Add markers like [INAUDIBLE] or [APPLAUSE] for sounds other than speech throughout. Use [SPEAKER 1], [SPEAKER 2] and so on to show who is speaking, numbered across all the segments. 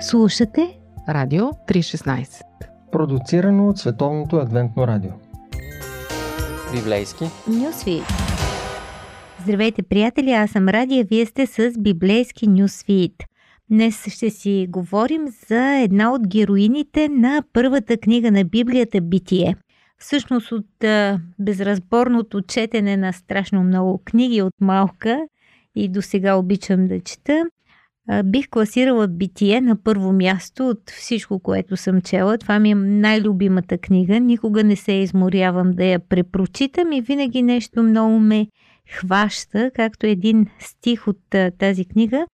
[SPEAKER 1] Слушате
[SPEAKER 2] Радио 316
[SPEAKER 3] Продуцирано от Световното адвентно радио
[SPEAKER 4] Библейски
[SPEAKER 1] Нюсвит Здравейте, приятели! Аз съм Радия, вие сте с Библейски Нюсвит. Днес ще си говорим за една от героините на първата книга на Библията Битие. Всъщност от а, безразборното четене на страшно много книги от малка и до сега обичам да чета, бих класирала Битие на първо място от всичко, което съм чела. Това ми е най-любимата книга. Никога не се изморявам да я препрочитам и винаги нещо много ме хваща, както един стих от тази книга,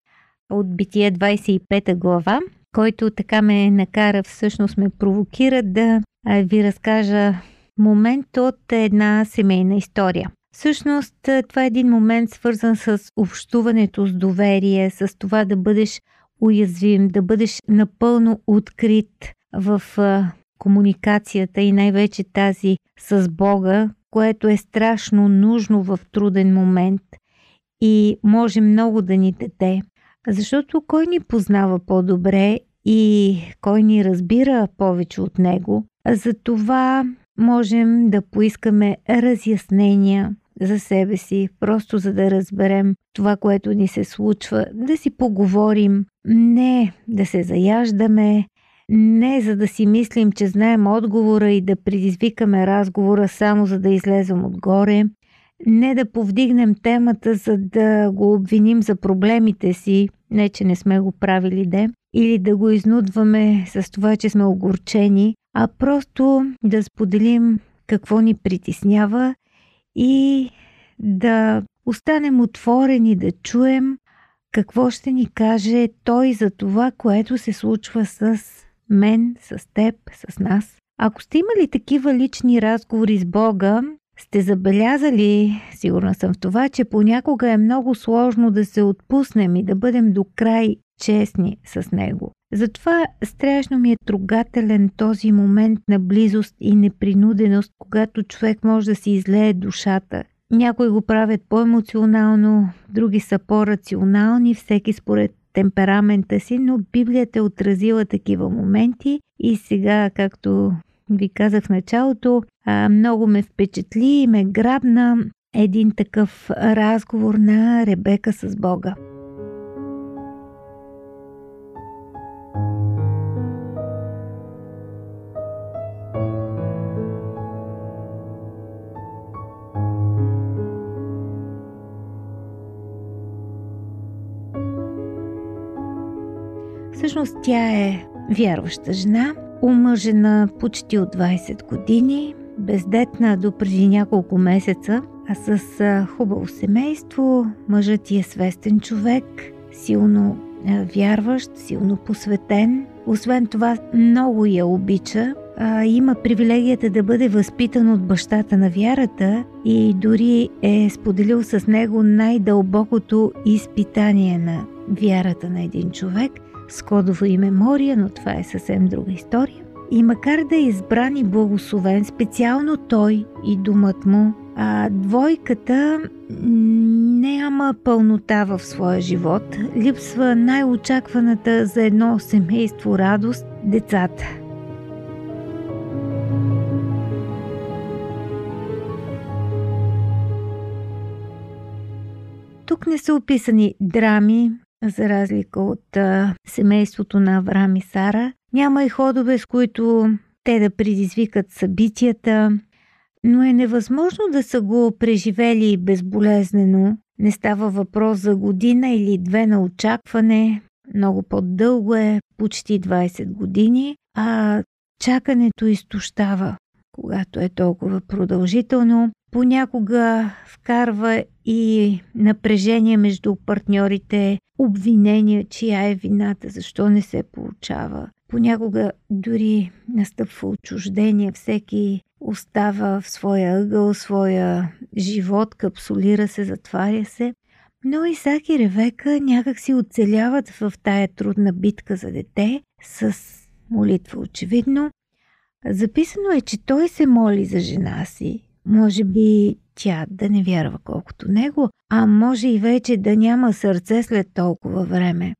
[SPEAKER 1] от Битие 25 глава, който така ме накара, всъщност ме провокира да ви разкажа момент от една семейна история. Всъщност, това е един момент свързан с общуването с доверие, с това да бъдеш уязвим, да бъдеш напълно открит в комуникацията и най-вече тази с Бога, което е страшно нужно в труден момент и може много да ни даде. Защото кой ни познава по-добре и кой ни разбира повече от него, за това можем да поискаме разяснения, за себе си, просто за да разберем това, което ни се случва, да си поговорим, не да се заяждаме, не за да си мислим, че знаем отговора и да предизвикаме разговора само за да излезем отгоре, не да повдигнем темата, за да го обвиним за проблемите си, не че не сме го правили де, или да го изнудваме с това, че сме огорчени, а просто да споделим какво ни притеснява и да останем отворени да чуем какво ще ни каже той за това, което се случва с мен, с теб, с нас. Ако сте имали такива лични разговори с Бога, сте забелязали, сигурна съм в това, че понякога е много сложно да се отпуснем и да бъдем до край честни с Него. Затова страшно ми е трогателен този момент на близост и непринуденост, когато човек може да си излее душата. Някои го правят по-емоционално, други са по-рационални, всеки според темперамента си, но Библията е отразила такива моменти и сега, както ви казах в началото, много ме впечатли и ме грабна един такъв разговор на Ребека с Бога. Тя е вярваща жена, омъжена почти от 20 години, бездетна до преди няколко месеца, а с хубаво семейство, мъжът ти е свестен човек, силно вярващ, силно посветен. Освен това, много я обича. А, има привилегията да бъде възпитан от бащата на вярата и дори е споделил с него най-дълбокото изпитание на вярата на един човек – с кодово име Мория, но това е съвсем друга история. И макар да е избран и благословен, специално той и думът му, а двойката няма пълнота в своя живот. Липсва най-очакваната за едно семейство радост – децата. Тук не са описани драми, за разлика от а, семейството на Авраам и Сара. Няма и ходове, с които те да предизвикат събитията, но е невъзможно да са го преживели безболезнено. Не става въпрос за година или две на очакване, много по-дълго е, почти 20 години, а чакането изтощава, когато е толкова продължително. Понякога вкарва и напрежение между партньорите, обвинения, чия е вината, защо не се получава. Понякога дори настъпва отчуждение, всеки остава в своя ъгъл, своя живот, капсулира се, затваря се. Но Исак и Ревека някак си оцеляват в тая трудна битка за дете с молитва очевидно. Записано е, че той се моли за жена си. Може би тя да не вярва колкото него, а може и вече да няма сърце след толкова време.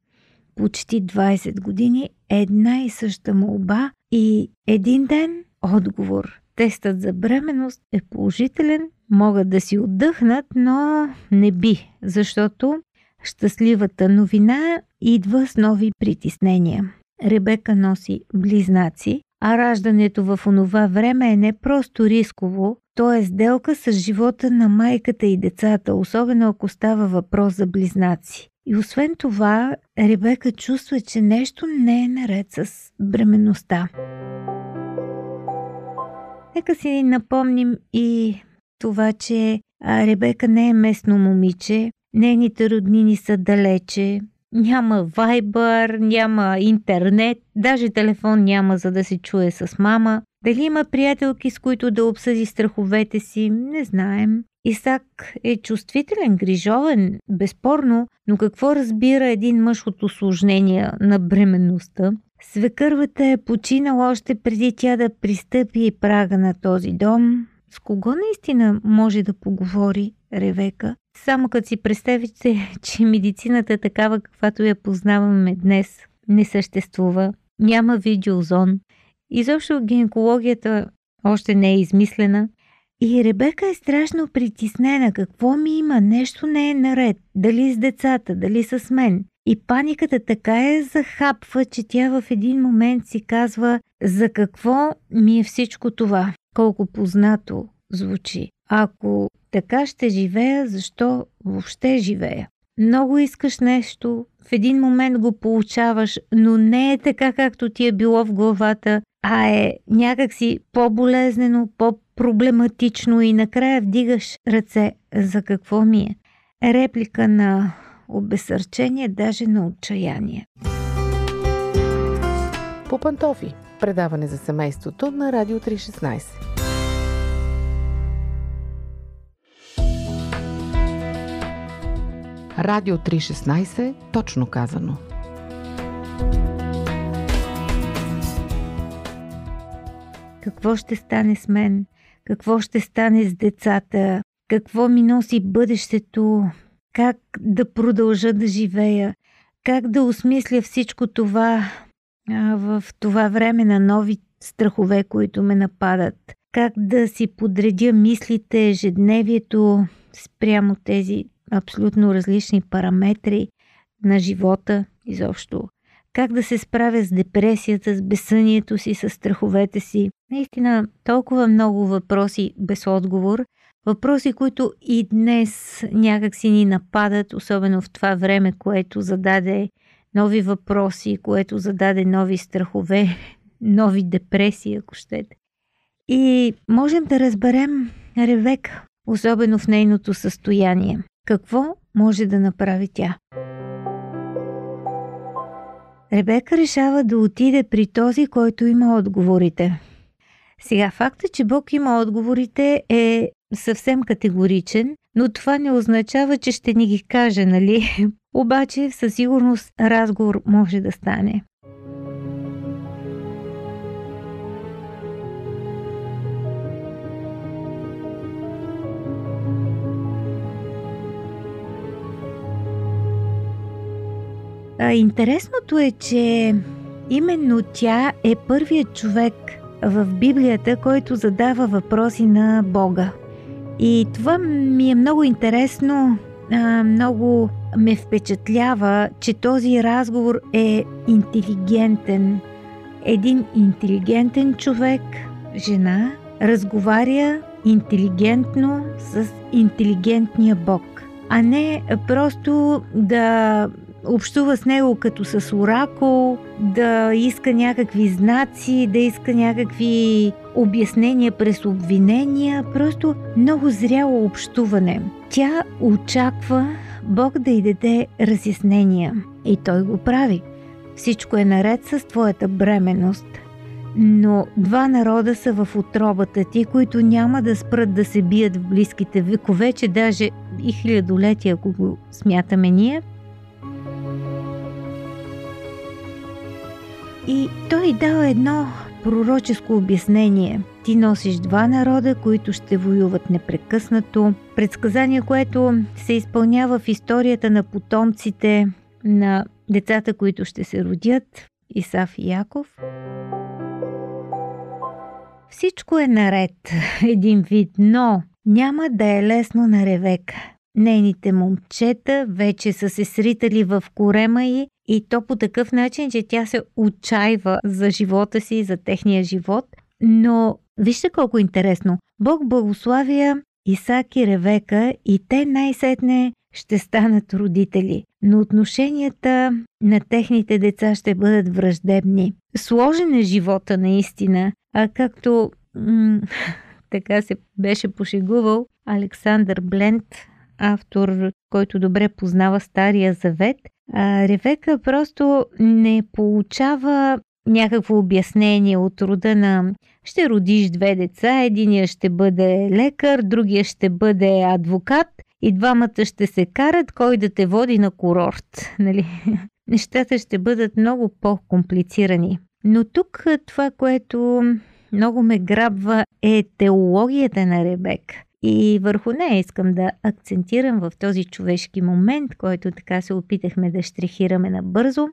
[SPEAKER 1] почти 20 години една и съща молба и един ден отговор. Тестът за бременност е положителен, могат да си отдъхнат, но не би, защото щастливата новина идва с нови притеснения. Ребека носи близнаци, а раждането в онова време е не просто рисково, то е сделка с живота на майката и децата, особено ако става въпрос за близнаци. И освен това, Ребека чувства, че нещо не е наред с бременността. Нека си напомним и това, че Ребека не е местно момиче, нейните роднини са далече, няма вайбър, няма интернет, даже телефон няма за да се чуе с мама. Дали има приятелки, с които да обсъди страховете си, не знаем. Исак е чувствителен, грижовен, безспорно, но какво разбира един мъж от осложнения на бременността? Свекървата е починала още преди тя да пристъпи прага на този дом. С кого наистина може да поговори Ревека? Само като си представите, [LAUGHS] че медицината такава, каквато я познаваме днес, не съществува. Няма видеозон. Изобщо гинекологията още не е измислена. И Ребека е страшно притеснена. Какво ми има? Нещо не е наред. Дали с децата, дали с мен. И паниката така е захапва, че тя в един момент си казва за какво ми е всичко това. Колко познато звучи. Ако така ще живея, защо въобще живея? Много искаш нещо, в един момент го получаваш, но не е така, както ти е било в главата, а е някакси по-болезнено, по-проблематично и накрая вдигаш ръце. За какво ми е? Реплика на обесърчение, даже на отчаяние.
[SPEAKER 2] По пантофи. Предаване за семейството на Радио 316. Радио 316, точно казано.
[SPEAKER 1] Какво ще стане с мен? Какво ще стане с децата? Какво ми носи бъдещето? Как да продължа да живея? Как да осмисля всичко това а, в това време на нови страхове, които ме нападат? Как да си подредя мислите, ежедневието спрямо тези абсолютно различни параметри на живота изобщо. Как да се справя с депресията, с безсънието си, с страховете си. Наистина, толкова много въпроси без отговор. Въпроси, които и днес някак си ни нападат, особено в това време, което зададе нови въпроси, което зададе нови страхове, [LAUGHS] нови депресии, ако щете. И можем да разберем Ревек, особено в нейното състояние. Какво може да направи тя? Ребека решава да отиде при този, който има отговорите. Сега факта, че Бог има отговорите е съвсем категоричен, но това не означава, че ще ни ги каже, нали? [LAUGHS] Обаче със сигурност разговор може да стане. Интересното е, че именно тя е първият човек в Библията, който задава въпроси на Бога. И това ми е много интересно, много ме впечатлява, че този разговор е интелигентен. Един интелигентен човек, жена, разговаря интелигентно с интелигентния Бог, а не просто да общува с него като с оракул, да иска някакви знаци, да иска някакви обяснения през обвинения, просто много зряло общуване. Тя очаква Бог да й даде разяснения и той го прави. Всичко е наред с твоята бременност. Но два народа са в отробата ти, които няма да спрат да се бият в близките векове, че даже и хилядолетия, ако го смятаме ние – И той дал едно пророческо обяснение. Ти носиш два народа, които ще воюват непрекъснато. Предсказание, което се изпълнява в историята на потомците на децата, които ще се родят, Исав и Яков. Всичко е наред, [LAUGHS] един вид, но няма да е лесно на Ревека. Нейните момчета вече са се сритали в корема й и то по такъв начин, че тя се отчаива за живота си и за техния живот. Но вижте колко интересно. Бог благославя Исак и Ревека и те най-сетне ще станат родители, но отношенията на техните деца ще бъдат враждебни. Сложен е живота наистина, а както м- [LAUGHS] така се беше пошегувал Александър Бленд, автор, който добре познава Стария Завет, а Ревека просто не получава някакво обяснение от рода на ще родиш две деца, единия ще бъде лекар, другия ще бъде адвокат и двамата ще се карат кой да те води на курорт. [LAUGHS] Нали? Нещата ще бъдат много по-комплицирани. Но тук това, което много ме грабва е теологията на Ребек. И върху нея искам да акцентирам в този човешки момент, който така се опитахме да штрихираме набързо.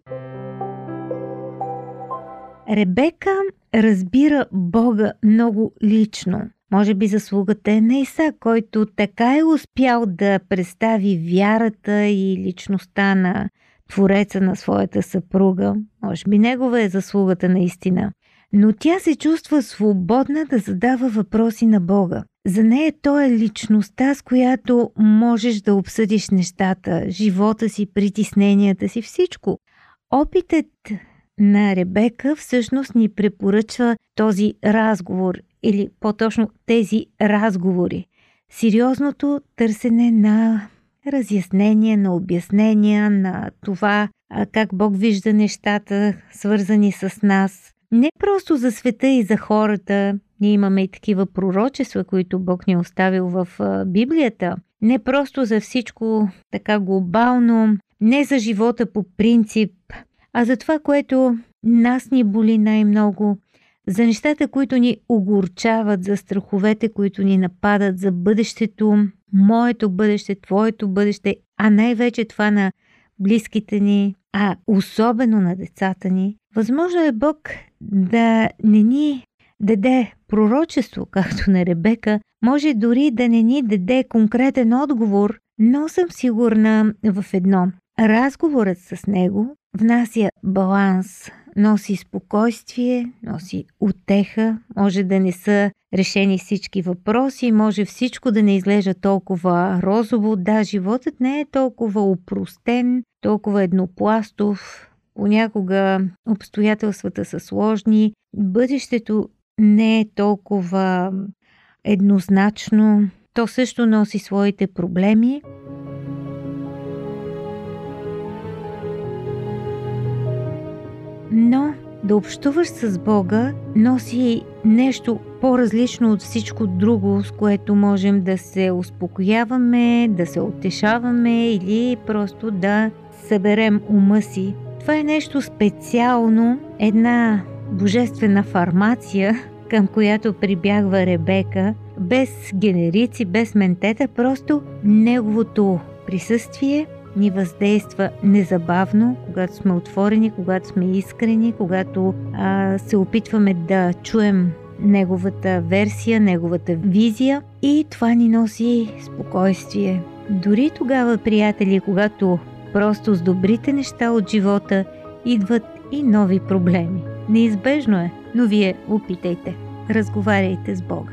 [SPEAKER 1] Ребека разбира Бога много лично. Може би заслугата е на Иса, който така е успял да представи вярата и личността на Твореца на своята съпруга. Може би негова е заслугата наистина. Но тя се чувства свободна да задава въпроси на Бога. За нея той е личността, с която можеш да обсъдиш нещата, живота си, притесненията си, всичко. Опитът на Ребека всъщност ни препоръчва този разговор или по-точно тези разговори. Сериозното търсене на разяснение, на обяснения, на това как Бог вижда нещата, свързани с нас. Не просто за света и за хората. Ние имаме и такива пророчества, които Бог ни е оставил в Библията. Не просто за всичко така глобално, не за живота по принцип, а за това, което нас ни боли най-много, за нещата, които ни огорчават, за страховете, които ни нападат, за бъдещето, моето бъдеще, твоето бъдеще, а най-вече това на близките ни, а особено на децата ни. Възможно е Бог да не ни даде пророчество, както на Ребека, може дори да не ни даде конкретен отговор, но съм сигурна в едно. Разговорът с него внася баланс, носи спокойствие, носи утеха, може да не са решени всички въпроси, може всичко да не изглежда толкова розово. Да, животът не е толкова упростен, толкова еднопластов, понякога обстоятелствата са сложни, бъдещето не е толкова еднозначно, то също носи своите проблеми. Но да общуваш с Бога носи нещо по-различно от всичко друго, с което можем да се успокояваме, да се утешаваме или просто да съберем ума си. Това е нещо специално, една божествена фармация, към която прибягва Ребека, без генерици, без ментета, просто неговото присъствие – ни въздейства незабавно, когато сме отворени, когато сме искрени, когато а, се опитваме да чуем неговата версия, неговата визия и това ни носи спокойствие. Дори тогава, приятели, когато просто с добрите неща от живота идват и нови проблеми. Неизбежно е, но вие опитайте. Разговаряйте с Бога.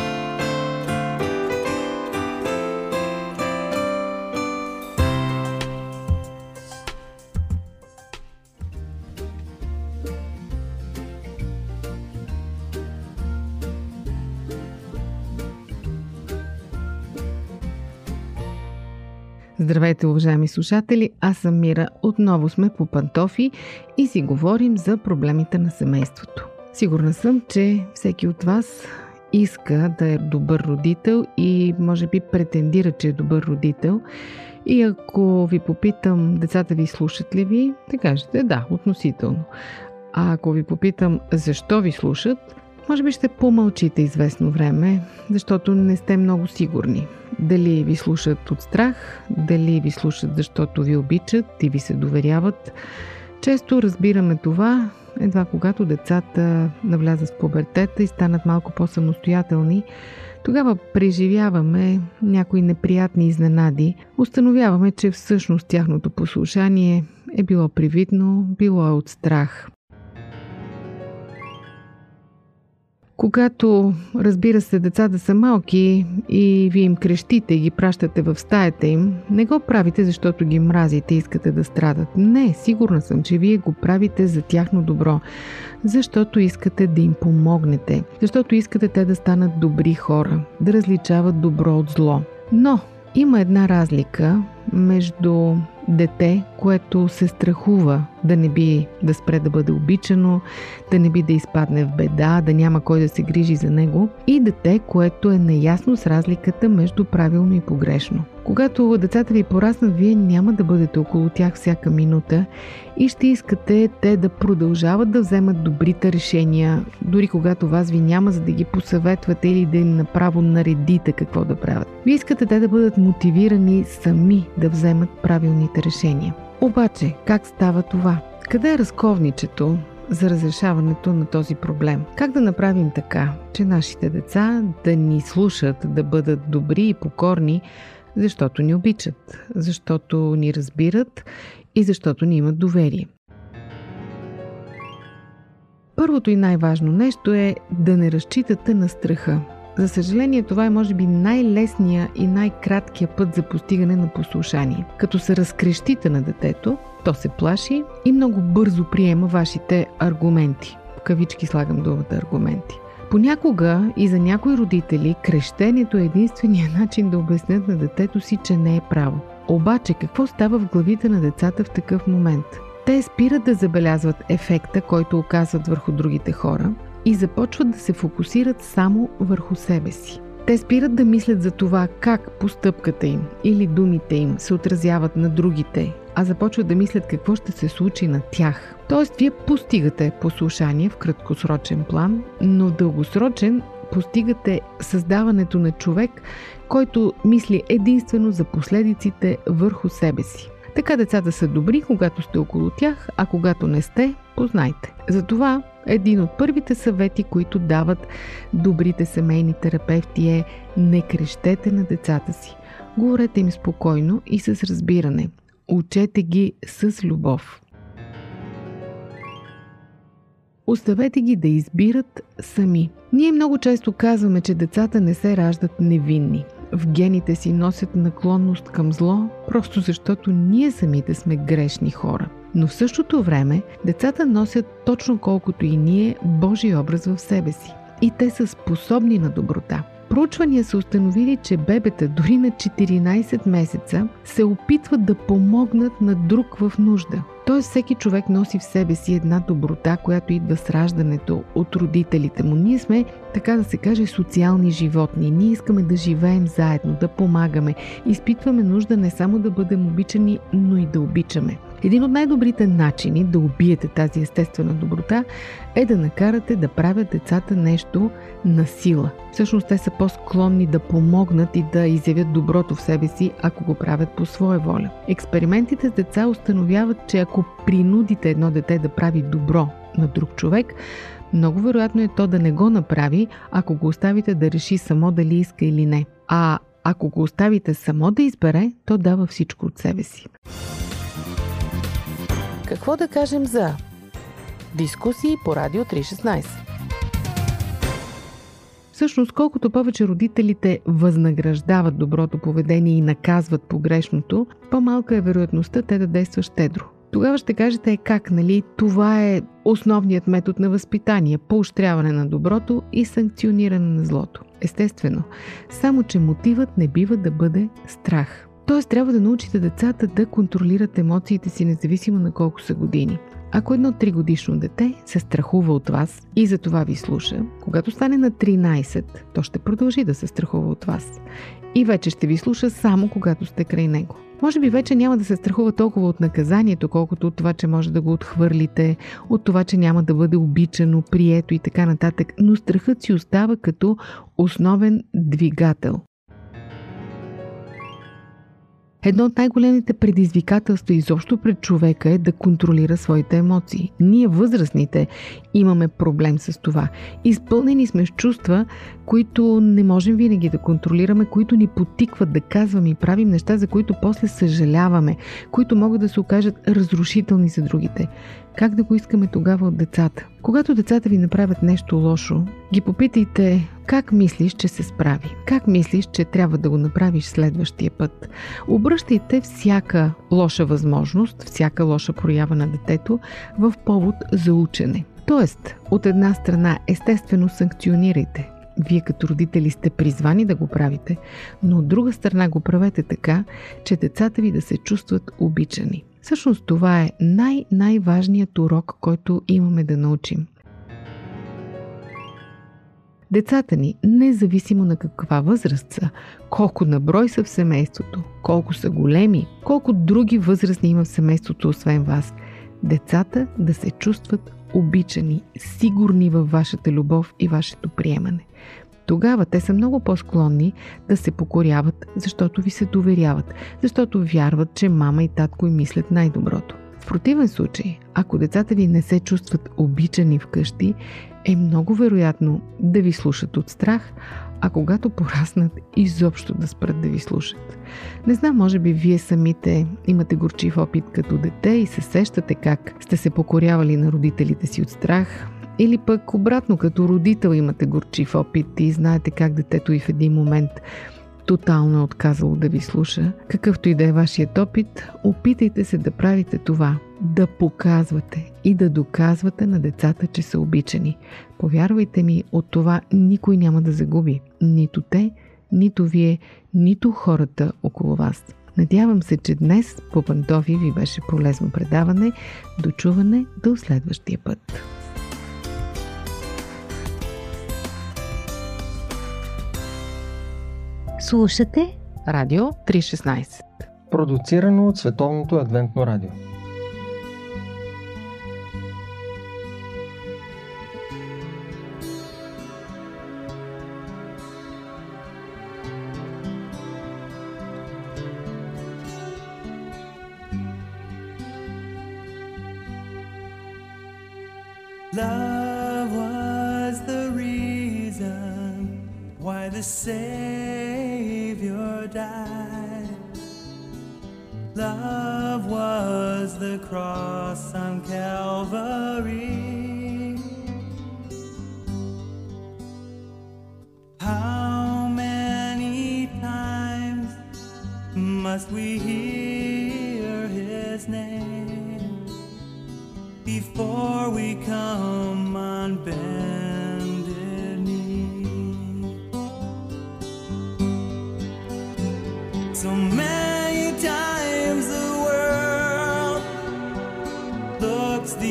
[SPEAKER 2] Здравейте, уважаеми слушатели! Аз съм Мира. Отново сме по пантофи и си говорим за проблемите на семейството. Сигурна съм, че всеки от вас иска да е добър родител и може би претендира, че е добър родител. И ако ви попитам, децата ви слушат ли ви, да кажете да, относително. А ако ви попитам защо ви слушат, може би ще помълчите известно време, защото не сте много сигурни. Дали ви слушат от страх, дали ви слушат защото ви обичат и ви се доверяват. Често разбираме това едва когато децата навлязат в пубертета и станат малко по-самостоятелни, тогава преживяваме някои неприятни изненади. Установяваме, че всъщност тяхното послушание е било привидно, било е от страх. Когато, разбира се, децата са малки и вие им крещите и ги пращате в стаята им, не го правите, защото ги мразите и искате да страдат. Не, сигурна съм, че вие го правите за тяхно добро, защото искате да им помогнете, защото искате те да станат добри хора, да различават добро от зло. Но има една разлика между дете, което се страхува да не би да спре да бъде обичано, да не би да изпадне в беда, да няма кой да се грижи за него, и дете, което е неясно с разликата между правилно и погрешно. Когато децата ви пораснат, вие няма да бъдете около тях всяка минута и ще искате те да продължават да вземат добрите решения, дори когато вас ви няма, за да ги посъветвате или да им направо наредите какво да правят. Вие искате те да бъдат мотивирани сами да вземат правилните решения. Обаче, как става това? Къде е разковничето за разрешаването на този проблем? Как да направим така, че нашите деца да ни слушат, да бъдат добри и покорни, защото ни обичат, защото ни разбират и защото ни имат доверие? Първото и най-важно нещо е да не разчитате на страха. За съжаление, това е може би най-лесния и най-краткия път за постигане на послушание. Като се разкрещите на детето, то се плаши и много бързо приема вашите аргументи. В кавички слагам думата аргументи. Понякога и за някои родители крещението е единствения [LAUGHS] начин да обяснят на детето си, че не е право. Обаче какво става в главите на децата в такъв момент? Те спират да забелязват ефекта, който оказват върху другите хора и започват да се фокусират само върху себе си. Те спират да мислят за това как постъпката им или думите им се отразяват на другите, а започват да мислят какво ще се случи на тях. Тоест, вие постигате послушание в краткосрочен план, но в дългосрочен постигате създаването на човек, който мисли единствено за последиците върху себе си. Така децата са добри, когато сте около тях, а когато не сте, познайте. Затова един от първите съвети, които дават добрите семейни терапевти е не крещете на децата си. Говорете им спокойно и с разбиране. Учете ги с любов. Оставете ги да избират сами. Ние много често казваме, че децата не се раждат невинни. В гените си носят наклонност към зло, просто защото ние самите сме грешни хора – но в същото време децата носят точно колкото и ние Божий образ в себе си. И те са способни на доброта. Проучвания са установили, че бебета дори на 14 месеца се опитват да помогнат на друг в нужда. Тоест всеки човек носи в себе си една доброта, която идва с раждането от родителите му. Ние сме, така да се каже, социални животни. Ние искаме да живеем заедно, да помагаме. Изпитваме нужда не само да бъдем обичани, но и да обичаме. Един от най-добрите начини да убиете тази естествена доброта е да накарате да правят децата нещо на сила. Всъщност те са по-склонни да помогнат и да изявят доброто в себе си, ако го правят по своя воля. Експериментите с деца установяват, че ако принудите едно дете да прави добро, на друг човек, много вероятно е то да не го направи, ако го оставите да реши само дали иска или не. А ако го оставите само да избере, то дава всичко от себе си.
[SPEAKER 4] Какво да кажем за дискусии по Радио 316?
[SPEAKER 2] Всъщност, колкото повече родителите възнаграждават доброто поведение и наказват погрешното, по-малка е вероятността те да действат щедро. Тогава ще кажете как, нали? Това е основният метод на възпитание – поощряване на доброто и санкциониране на злото. Естествено, само че мотивът не бива да бъде страх. Тоест трябва да научите децата да контролират емоциите си независимо на колко са години. Ако едно 3 годишно дете се страхува от вас и за това ви слуша, когато стане на 13, то ще продължи да се страхува от вас. И вече ще ви слуша само когато сте край него. Може би вече няма да се страхува толкова от наказанието, колкото от това, че може да го отхвърлите, от това, че няма да бъде обичано, прието и така нататък, но страхът си остава като основен двигател. Едно от най-големите предизвикателства изобщо пред човека е да контролира своите емоции. Ние, възрастните, имаме проблем с това. Изпълнени сме с чувства, които не можем винаги да контролираме, които ни потикват да казваме и правим неща, за които после съжаляваме, които могат да се окажат разрушителни за другите. Как да го искаме тогава от децата? Когато децата ви направят нещо лошо, ги попитайте как мислиш, че се справи? Как мислиш, че трябва да го направиш следващия път? Обръщайте всяка лоша възможност, всяка лоша проява на детето в повод за учене. Тоест, от една страна, естествено санкционирайте. Вие като родители сте призвани да го правите, но от друга страна го правете така, че децата ви да се чувстват обичани. Всъщност това е най-най-важният урок, който имаме да научим. Децата ни, независимо на каква възраст са, колко на брой са в семейството, колко са големи, колко други възрастни има в семейството, освен вас, децата да се чувстват обичани, сигурни във вашата любов и вашето приемане. Тогава те са много по-склонни да се покоряват, защото ви се доверяват, защото вярват, че мама и татко им мислят най-доброто. В противен случай, ако децата ви не се чувстват обичани вкъщи, е много вероятно да ви слушат от страх, а когато пораснат, изобщо да спрат да ви слушат. Не знам, може би вие самите имате горчив опит като дете и се сещате как сте се покорявали на родителите си от страх, или пък обратно, като родител имате горчив опит и знаете как детето и в един момент тотално е отказало да ви слуша. Какъвто и да е вашият опит, опитайте се да правите това, да показвате и да доказвате на децата, че са обичани. Повярвайте ми, от това никой няма да загуби. Нито те, нито вие, нито хората около вас. Надявам се, че днес по Пантофи ви беше полезно предаване. Дочуване до следващия път.
[SPEAKER 1] Слушате
[SPEAKER 4] Радио 316
[SPEAKER 3] Продуцирано от Световното адвентно радио.
[SPEAKER 5] Love was the reason why the Savior Love was the cross on Calvary.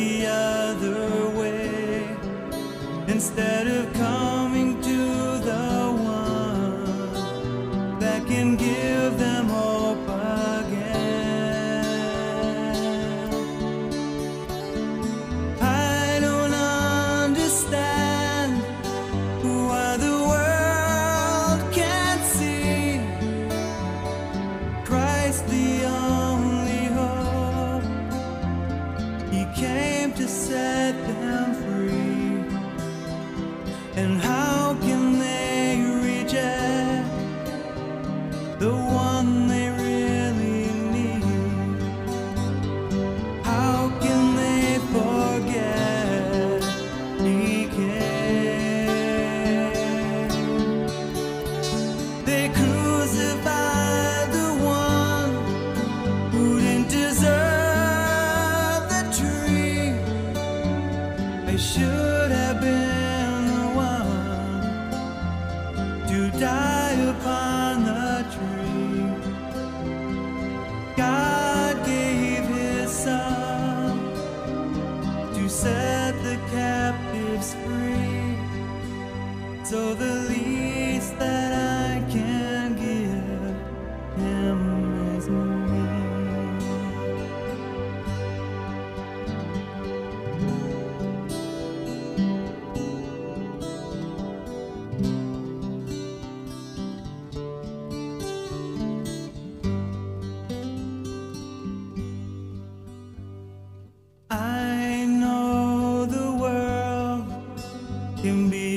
[SPEAKER 5] The other way. Instead of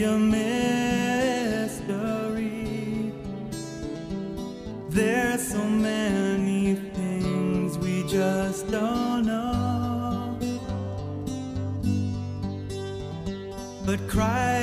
[SPEAKER 5] a mystery. There's so many things we just don't know. But Christ.